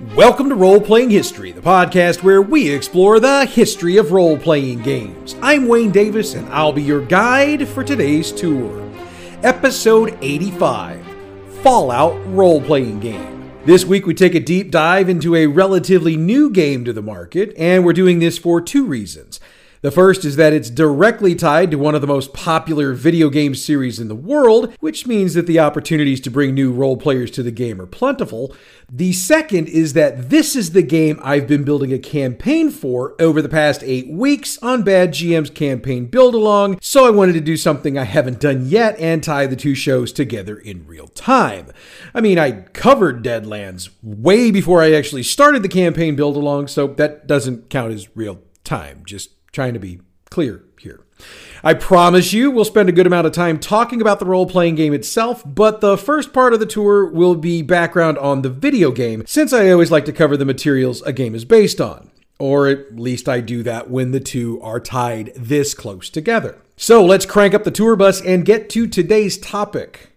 Welcome to Role Playing History, the podcast where we explore the history of role playing games. I'm Wayne Davis, and I'll be your guide for today's tour. Episode 85 Fallout Role Playing Game. This week, we take a deep dive into a relatively new game to the market, and we're doing this for two reasons. The first is that it's directly tied to one of the most popular video game series in the world, which means that the opportunities to bring new role players to the game are plentiful. The second is that this is the game I've been building a campaign for over the past eight weeks on Bad GM's campaign build along, so I wanted to do something I haven't done yet and tie the two shows together in real time. I mean, I covered Deadlands way before I actually started the campaign build along, so that doesn't count as real time. Just trying to be clear here. I promise you we'll spend a good amount of time talking about the role playing game itself, but the first part of the tour will be background on the video game, since I always like to cover the materials a game is based on. Or at least I do that when the two are tied this close together. So let's crank up the tour bus and get to today's topic.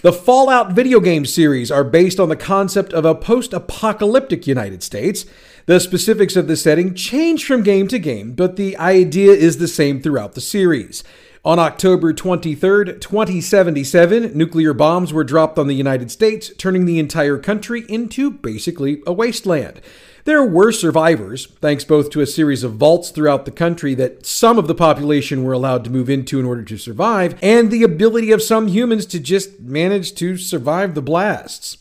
The Fallout video game series are based on the concept of a post apocalyptic United States. The specifics of the setting change from game to game, but the idea is the same throughout the series. On October 23, 2077, nuclear bombs were dropped on the United States, turning the entire country into basically a wasteland. There were survivors, thanks both to a series of vaults throughout the country that some of the population were allowed to move into in order to survive, and the ability of some humans to just manage to survive the blasts.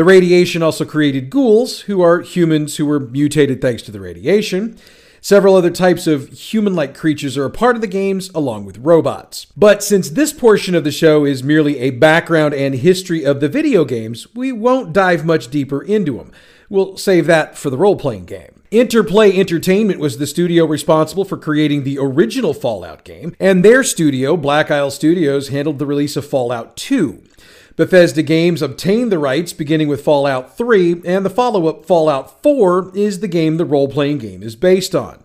The radiation also created ghouls, who are humans who were mutated thanks to the radiation. Several other types of human like creatures are a part of the games, along with robots. But since this portion of the show is merely a background and history of the video games, we won't dive much deeper into them. We'll save that for the role playing game. Interplay Entertainment was the studio responsible for creating the original Fallout game, and their studio, Black Isle Studios, handled the release of Fallout 2. Bethesda Games obtained the rights beginning with Fallout 3, and the follow up Fallout 4 is the game the role playing game is based on.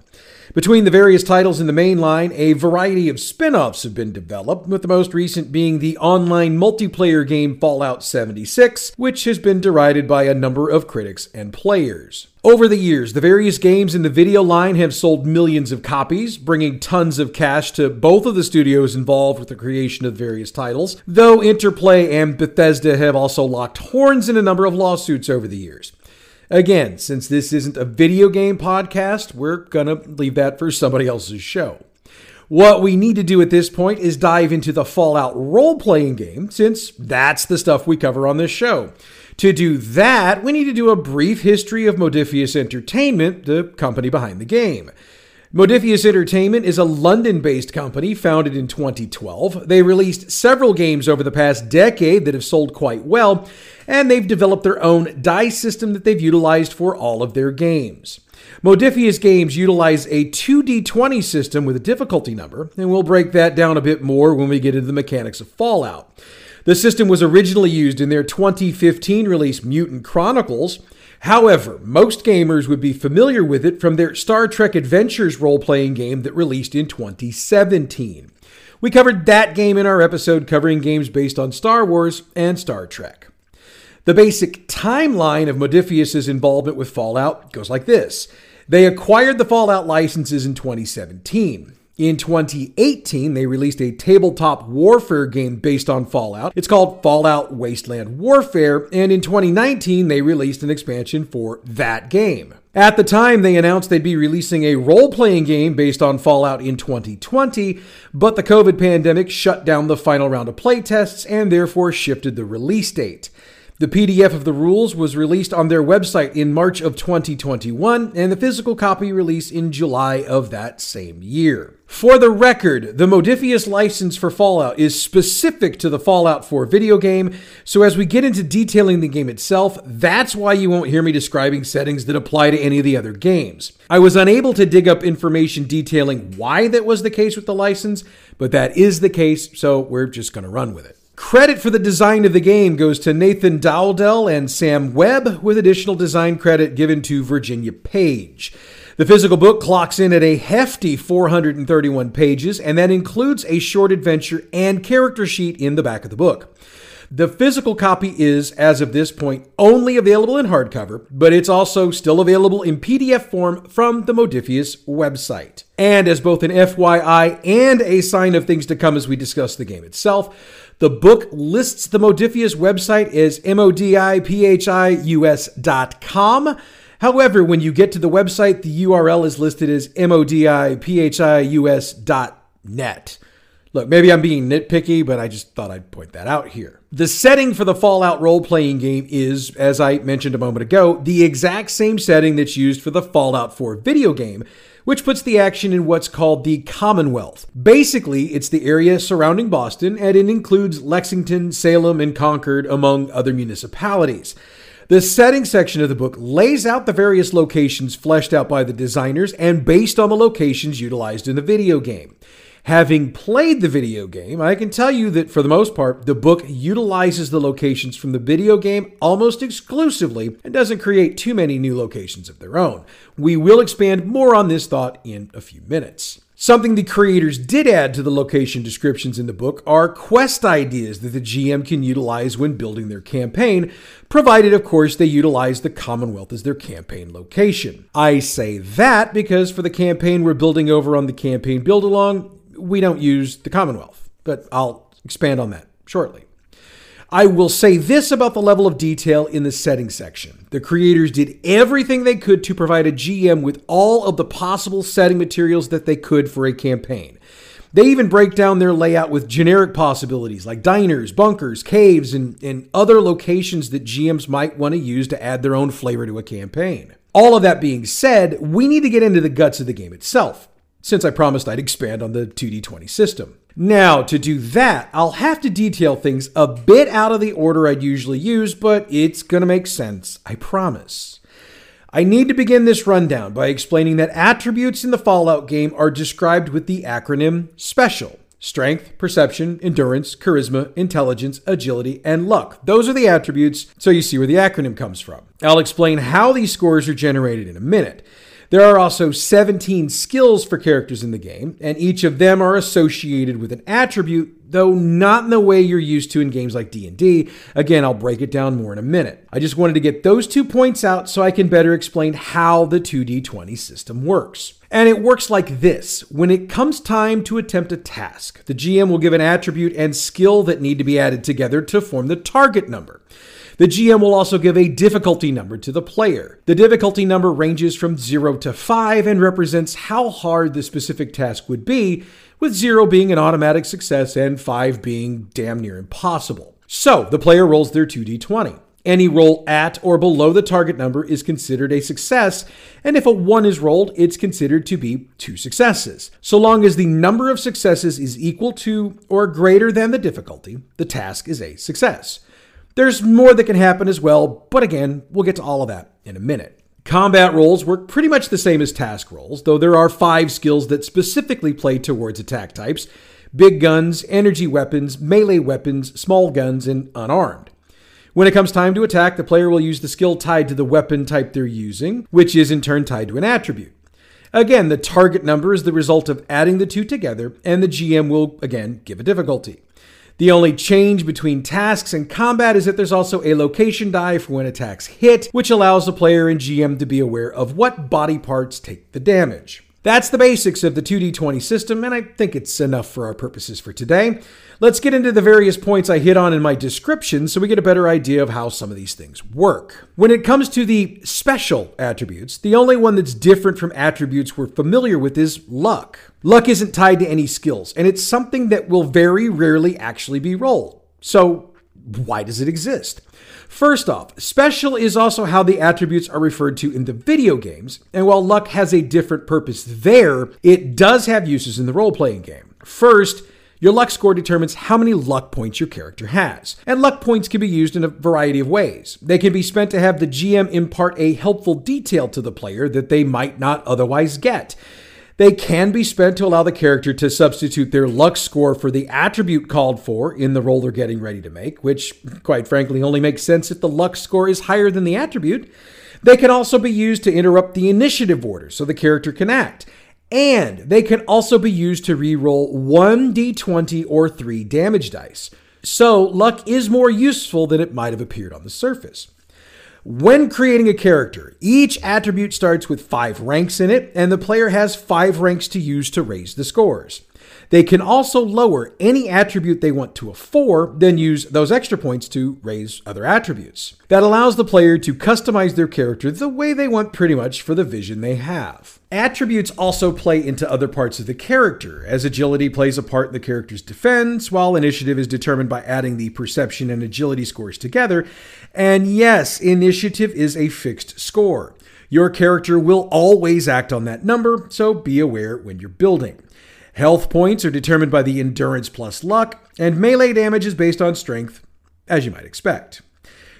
Between the various titles in the main line, a variety of spin offs have been developed, with the most recent being the online multiplayer game Fallout 76, which has been derided by a number of critics and players. Over the years, the various games in the video line have sold millions of copies, bringing tons of cash to both of the studios involved with the creation of various titles, though Interplay and Bethesda have also locked horns in a number of lawsuits over the years. Again, since this isn't a video game podcast, we're going to leave that for somebody else's show. What we need to do at this point is dive into the Fallout role playing game, since that's the stuff we cover on this show. To do that, we need to do a brief history of Modiphius Entertainment, the company behind the game. Modiphius Entertainment is a London based company founded in 2012. They released several games over the past decade that have sold quite well, and they've developed their own die system that they've utilized for all of their games. Modiphius games utilize a 2d20 system with a difficulty number, and we'll break that down a bit more when we get into the mechanics of Fallout. The system was originally used in their 2015 release Mutant Chronicles, However, most gamers would be familiar with it from their Star Trek Adventures role playing game that released in 2017. We covered that game in our episode covering games based on Star Wars and Star Trek. The basic timeline of Modiphius' involvement with Fallout goes like this. They acquired the Fallout licenses in 2017. In 2018, they released a tabletop warfare game based on Fallout. It's called Fallout Wasteland Warfare, and in 2019, they released an expansion for that game. At the time, they announced they'd be releasing a role playing game based on Fallout in 2020, but the COVID pandemic shut down the final round of playtests and therefore shifted the release date. The PDF of the rules was released on their website in March of 2021, and the physical copy released in July of that same year. For the record, the Modiphius license for Fallout is specific to the Fallout 4 video game, so as we get into detailing the game itself, that's why you won't hear me describing settings that apply to any of the other games. I was unable to dig up information detailing why that was the case with the license, but that is the case, so we're just going to run with it. Credit for the design of the game goes to Nathan Dowdell and Sam Webb, with additional design credit given to Virginia Page. The physical book clocks in at a hefty 431 pages, and that includes a short adventure and character sheet in the back of the book. The physical copy is, as of this point, only available in hardcover, but it's also still available in PDF form from the Modiphius website. And as both an FYI and a sign of things to come as we discuss the game itself, the book lists the Modiphius website as modiphius.com. However, when you get to the website, the URL is listed as modiphius.net. Look, maybe I'm being nitpicky, but I just thought I'd point that out here. The setting for the Fallout role playing game is, as I mentioned a moment ago, the exact same setting that's used for the Fallout 4 video game, which puts the action in what's called the Commonwealth. Basically, it's the area surrounding Boston, and it includes Lexington, Salem, and Concord, among other municipalities. The setting section of the book lays out the various locations fleshed out by the designers and based on the locations utilized in the video game. Having played the video game, I can tell you that for the most part, the book utilizes the locations from the video game almost exclusively and doesn't create too many new locations of their own. We will expand more on this thought in a few minutes. Something the creators did add to the location descriptions in the book are quest ideas that the GM can utilize when building their campaign, provided, of course, they utilize the Commonwealth as their campaign location. I say that because for the campaign we're building over on the campaign build along, we don't use the Commonwealth, but I'll expand on that shortly. I will say this about the level of detail in the setting section. The creators did everything they could to provide a GM with all of the possible setting materials that they could for a campaign. They even break down their layout with generic possibilities like diners, bunkers, caves, and, and other locations that GMs might want to use to add their own flavor to a campaign. All of that being said, we need to get into the guts of the game itself since I promised I'd expand on the 2D20 system. Now, to do that, I'll have to detail things a bit out of the order I'd usually use, but it's gonna make sense, I promise. I need to begin this rundown by explaining that attributes in the Fallout game are described with the acronym SPECIAL. Strength, perception, endurance, charisma, intelligence, agility, and luck. Those are the attributes, so you see where the acronym comes from. I'll explain how these scores are generated in a minute. There are also 17 skills for characters in the game, and each of them are associated with an attribute, though not in the way you're used to in games like D&D. Again, I'll break it down more in a minute. I just wanted to get those two points out so I can better explain how the 2D20 system works. And it works like this. When it comes time to attempt a task, the GM will give an attribute and skill that need to be added together to form the target number. The GM will also give a difficulty number to the player. The difficulty number ranges from 0 to 5 and represents how hard the specific task would be, with 0 being an automatic success and 5 being damn near impossible. So, the player rolls their 2d20. Any roll at or below the target number is considered a success, and if a 1 is rolled, it's considered to be two successes. So long as the number of successes is equal to or greater than the difficulty, the task is a success. There's more that can happen as well, but again, we'll get to all of that in a minute. Combat rolls work pretty much the same as task rolls, though there are five skills that specifically play towards attack types big guns, energy weapons, melee weapons, small guns, and unarmed. When it comes time to attack, the player will use the skill tied to the weapon type they're using, which is in turn tied to an attribute. Again, the target number is the result of adding the two together, and the GM will again give a difficulty. The only change between tasks and combat is that there's also a location die for when attacks hit, which allows the player and GM to be aware of what body parts take the damage. That's the basics of the 2D20 system, and I think it's enough for our purposes for today. Let's get into the various points I hit on in my description so we get a better idea of how some of these things work. When it comes to the special attributes, the only one that's different from attributes we're familiar with is luck. Luck isn't tied to any skills, and it's something that will very rarely actually be rolled. So, why does it exist? First off, special is also how the attributes are referred to in the video games, and while luck has a different purpose there, it does have uses in the role playing game. First, your luck score determines how many luck points your character has. And luck points can be used in a variety of ways. They can be spent to have the GM impart a helpful detail to the player that they might not otherwise get. They can be spent to allow the character to substitute their luck score for the attribute called for in the roll they're getting ready to make, which, quite frankly, only makes sense if the luck score is higher than the attribute. They can also be used to interrupt the initiative order so the character can act. And they can also be used to re-roll 1d20 or 3 damage dice. So, luck is more useful than it might have appeared on the surface. When creating a character, each attribute starts with five ranks in it, and the player has five ranks to use to raise the scores. They can also lower any attribute they want to a 4, then use those extra points to raise other attributes. That allows the player to customize their character the way they want pretty much for the vision they have. Attributes also play into other parts of the character, as agility plays a part in the character's defense, while initiative is determined by adding the perception and agility scores together. And yes, initiative is a fixed score. Your character will always act on that number, so be aware when you're building. Health points are determined by the endurance plus luck, and melee damage is based on strength, as you might expect.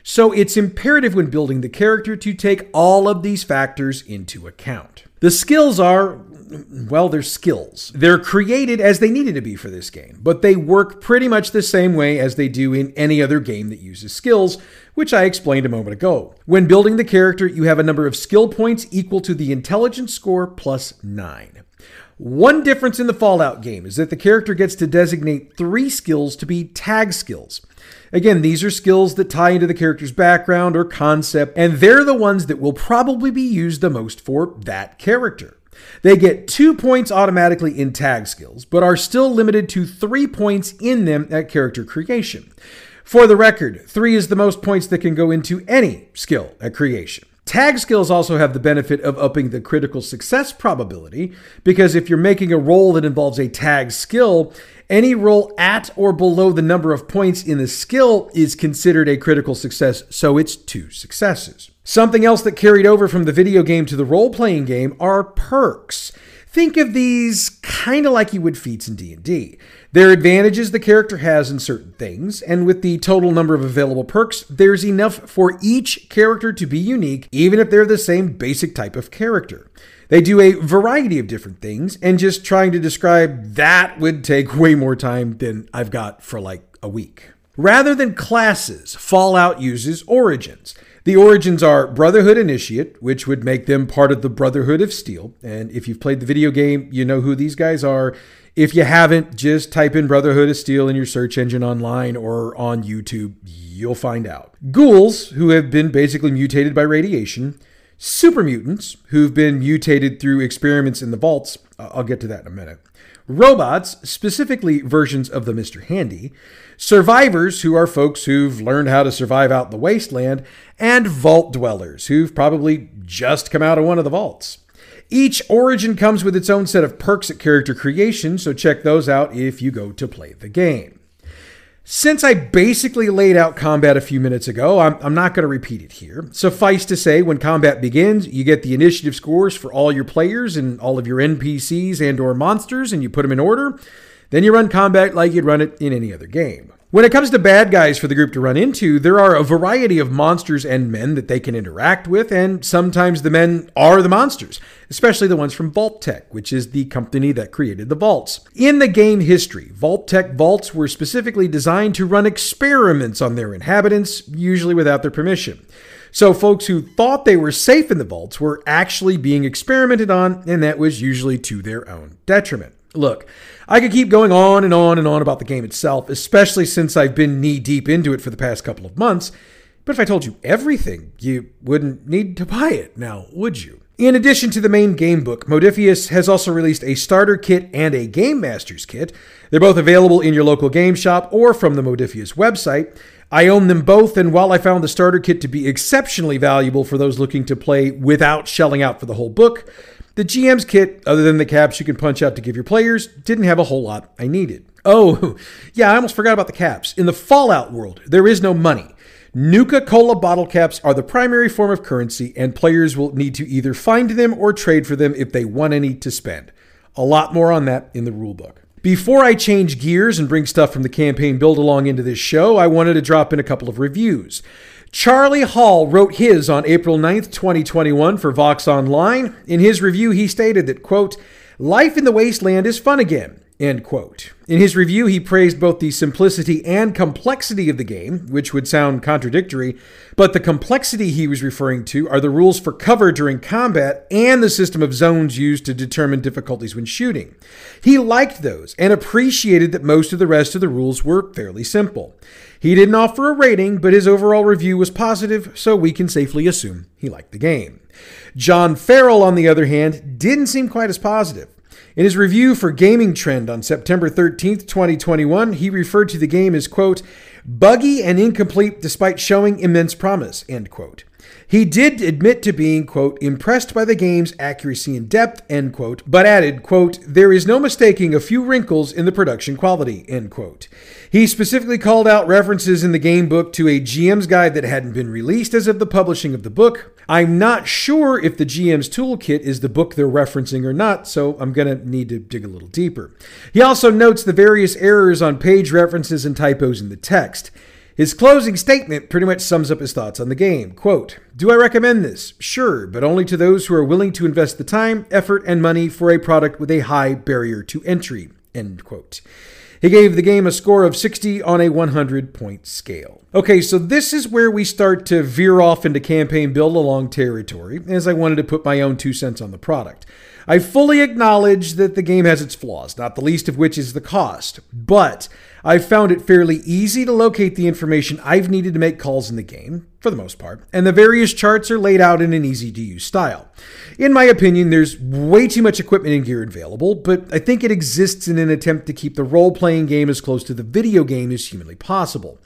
So it's imperative when building the character to take all of these factors into account. The skills are, well, they're skills. They're created as they needed to be for this game, but they work pretty much the same way as they do in any other game that uses skills, which I explained a moment ago. When building the character, you have a number of skill points equal to the intelligence score plus 9. One difference in the Fallout game is that the character gets to designate three skills to be tag skills. Again, these are skills that tie into the character's background or concept, and they're the ones that will probably be used the most for that character. They get two points automatically in tag skills, but are still limited to three points in them at character creation. For the record, three is the most points that can go into any skill at creation. Tag skills also have the benefit of upping the critical success probability because if you're making a roll that involves a tag skill, any roll at or below the number of points in the skill is considered a critical success, so it's two successes. Something else that carried over from the video game to the role playing game are perks. Think of these kind of like you would feats in D&D. There are advantages the character has in certain things, and with the total number of available perks, there's enough for each character to be unique, even if they're the same basic type of character. They do a variety of different things, and just trying to describe that would take way more time than I've got for like a week. Rather than classes, Fallout uses origins. The origins are Brotherhood Initiate, which would make them part of the Brotherhood of Steel. And if you've played the video game, you know who these guys are. If you haven't, just type in Brotherhood of Steel in your search engine online or on YouTube. You'll find out. Ghouls, who have been basically mutated by radiation. Super mutants, who've been mutated through experiments in the vaults. Uh, I'll get to that in a minute robots, specifically versions of the Mr. Handy, survivors, who are folks who've learned how to survive out in the wasteland, and vault dwellers, who've probably just come out of one of the vaults. Each origin comes with its own set of perks at character creation, so check those out if you go to play the game. Since I basically laid out combat a few minutes ago, I'm, I'm not going to repeat it here. Suffice to say, when combat begins, you get the initiative scores for all your players and all of your NPCs and or monsters, and you put them in order. Then you run combat like you'd run it in any other game. When it comes to bad guys for the group to run into, there are a variety of monsters and men that they can interact with, and sometimes the men are the monsters, especially the ones from Vault-Tec, which is the company that created the vaults. In the game history, Vault-Tec vaults were specifically designed to run experiments on their inhabitants, usually without their permission. So, folks who thought they were safe in the vaults were actually being experimented on, and that was usually to their own detriment. Look, I could keep going on and on and on about the game itself, especially since I've been knee deep into it for the past couple of months. But if I told you everything, you wouldn't need to buy it now, would you? In addition to the main game book, Modiphius has also released a starter kit and a Game Master's kit. They're both available in your local game shop or from the Modiphius website. I own them both, and while I found the starter kit to be exceptionally valuable for those looking to play without shelling out for the whole book, the GM's kit, other than the caps you can punch out to give your players, didn't have a whole lot I needed. Oh, yeah, I almost forgot about the caps. In the Fallout world, there is no money. Nuka Cola bottle caps are the primary form of currency, and players will need to either find them or trade for them if they want any to spend. A lot more on that in the rulebook. Before I change gears and bring stuff from the campaign build along into this show, I wanted to drop in a couple of reviews. Charlie Hall wrote his on April 9th, 2021 for Vox Online. In his review, he stated that, quote, Life in the Wasteland is fun again. End quote. In his review, he praised both the simplicity and complexity of the game, which would sound contradictory, but the complexity he was referring to are the rules for cover during combat and the system of zones used to determine difficulties when shooting. He liked those and appreciated that most of the rest of the rules were fairly simple. He didn't offer a rating, but his overall review was positive, so we can safely assume he liked the game. John Farrell, on the other hand, didn't seem quite as positive. In his review for Gaming Trend on September 13th, 2021, he referred to the game as, quote, buggy and incomplete despite showing immense promise, end quote. He did admit to being, quote, impressed by the game's accuracy and depth, end quote, but added, quote, there is no mistaking a few wrinkles in the production quality, end quote. He specifically called out references in the game book to a GM's guide that hadn't been released as of the publishing of the book. I'm not sure if the GM's toolkit is the book they're referencing or not, so I'm going to need to dig a little deeper. He also notes the various errors on page references and typos in the text. His closing statement pretty much sums up his thoughts on the game. Quote, Do I recommend this? Sure, but only to those who are willing to invest the time, effort, and money for a product with a high barrier to entry. End quote. He gave the game a score of 60 on a 100 point scale. Okay, so this is where we start to veer off into campaign build along territory, as I wanted to put my own two cents on the product. I fully acknowledge that the game has its flaws, not the least of which is the cost, but I've found it fairly easy to locate the information I've needed to make calls in the game, for the most part, and the various charts are laid out in an easy to use style. In my opinion, there's way too much equipment and gear available, but I think it exists in an attempt to keep the role playing game as close to the video game as humanly possible.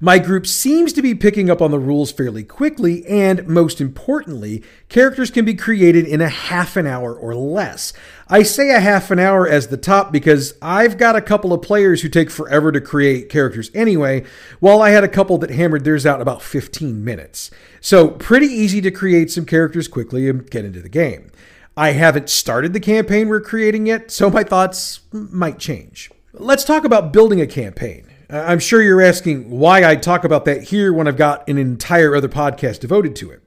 My group seems to be picking up on the rules fairly quickly, and most importantly, characters can be created in a half an hour or less. I say a half an hour as the top because I've got a couple of players who take forever to create characters anyway, while I had a couple that hammered theirs out about 15 minutes. So, pretty easy to create some characters quickly and get into the game. I haven't started the campaign we're creating yet, so my thoughts might change. Let's talk about building a campaign. I'm sure you're asking why I talk about that here when I've got an entire other podcast devoted to it.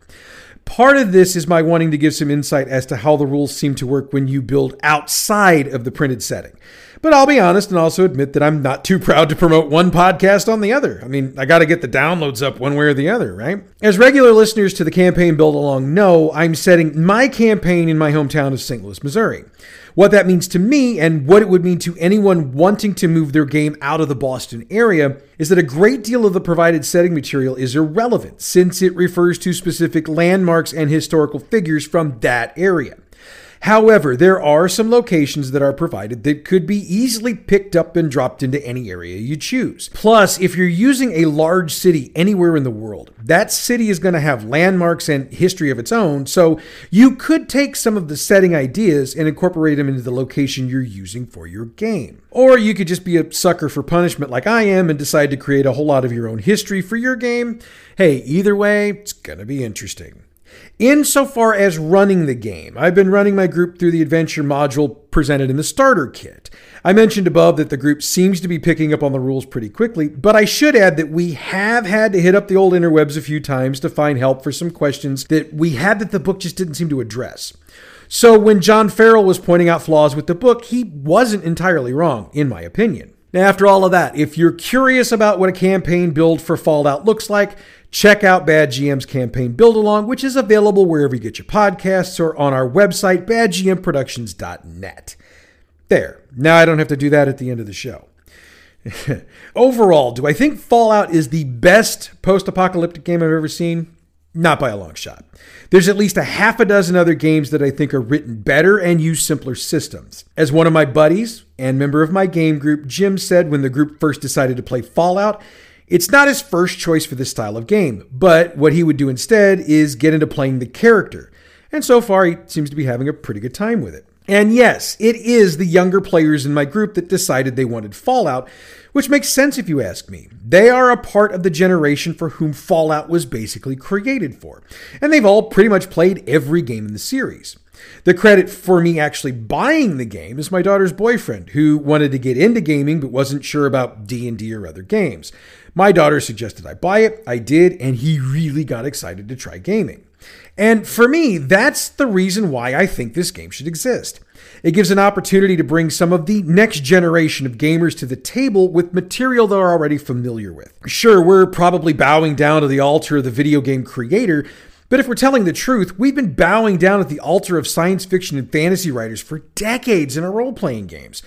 Part of this is my wanting to give some insight as to how the rules seem to work when you build outside of the printed setting. But I'll be honest and also admit that I'm not too proud to promote one podcast on the other. I mean, I got to get the downloads up one way or the other, right? As regular listeners to the campaign build along know, I'm setting my campaign in my hometown of St. Louis, Missouri. What that means to me and what it would mean to anyone wanting to move their game out of the Boston area is that a great deal of the provided setting material is irrelevant since it refers to specific landmarks and historical figures from that area. However, there are some locations that are provided that could be easily picked up and dropped into any area you choose. Plus, if you're using a large city anywhere in the world, that city is going to have landmarks and history of its own, so you could take some of the setting ideas and incorporate them into the location you're using for your game. Or you could just be a sucker for punishment like I am and decide to create a whole lot of your own history for your game. Hey, either way, it's going to be interesting. Insofar as running the game, I've been running my group through the adventure module presented in the starter kit. I mentioned above that the group seems to be picking up on the rules pretty quickly, but I should add that we have had to hit up the old interwebs a few times to find help for some questions that we had that the book just didn't seem to address. So when John Farrell was pointing out flaws with the book, he wasn't entirely wrong, in my opinion. Now, after all of that, if you're curious about what a campaign build for Fallout looks like, check out Bad GM's campaign build along, which is available wherever you get your podcasts or on our website, badgmproductions.net. There. Now I don't have to do that at the end of the show. Overall, do I think Fallout is the best post apocalyptic game I've ever seen? Not by a long shot. There's at least a half a dozen other games that I think are written better and use simpler systems. As one of my buddies and member of my game group, Jim, said when the group first decided to play Fallout, it's not his first choice for this style of game, but what he would do instead is get into playing the character. And so far, he seems to be having a pretty good time with it. And yes, it is the younger players in my group that decided they wanted Fallout, which makes sense if you ask me. They are a part of the generation for whom Fallout was basically created for, and they've all pretty much played every game in the series. The credit for me actually buying the game is my daughter's boyfriend, who wanted to get into gaming but wasn't sure about D&D or other games. My daughter suggested I buy it, I did, and he really got excited to try gaming. And for me, that's the reason why I think this game should exist. It gives an opportunity to bring some of the next generation of gamers to the table with material they're already familiar with. Sure, we're probably bowing down to the altar of the video game creator, but if we're telling the truth, we've been bowing down at the altar of science fiction and fantasy writers for decades in our role playing games.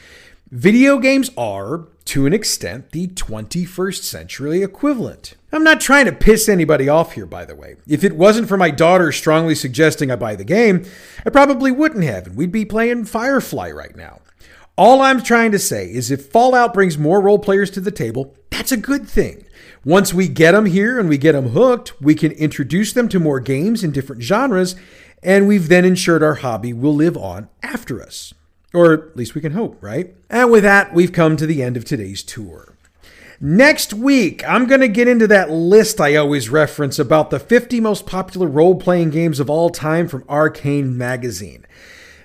Video games are, to an extent, the 21st century equivalent. I'm not trying to piss anybody off here, by the way. If it wasn't for my daughter strongly suggesting I buy the game, I probably wouldn't have, and we'd be playing Firefly right now. All I'm trying to say is if Fallout brings more role players to the table, that's a good thing. Once we get them here and we get them hooked, we can introduce them to more games in different genres, and we've then ensured our hobby will live on after us. Or at least we can hope, right? And with that, we've come to the end of today's tour. Next week, I'm going to get into that list I always reference about the 50 most popular role playing games of all time from Arcane Magazine.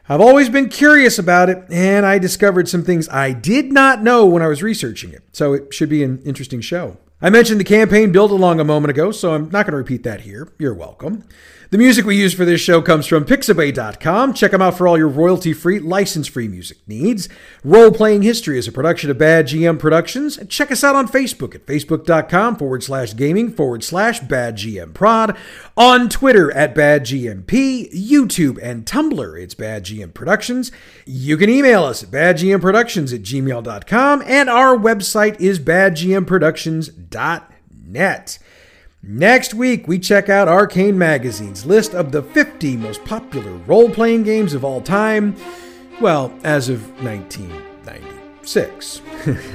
I've always been curious about it, and I discovered some things I did not know when I was researching it, so it should be an interesting show. I mentioned the campaign build along a moment ago, so I'm not going to repeat that here. You're welcome. The music we use for this show comes from Pixabay.com. Check them out for all your royalty free, license free music needs. Role Playing History is a production of Bad GM Productions. Check us out on Facebook at facebook.com forward slash gaming forward slash Bad GM Prod. On Twitter at Bad GMP, YouTube, and Tumblr, it's Bad GM Productions. You can email us at badgmproductions at gmail.com, and our website is badgmproductions.net. Next week, we check out Arcane Magazine's list of the 50 most popular role playing games of all time. Well, as of 1996.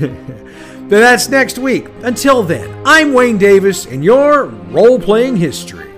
but that's next week. Until then, I'm Wayne Davis, and your role playing history.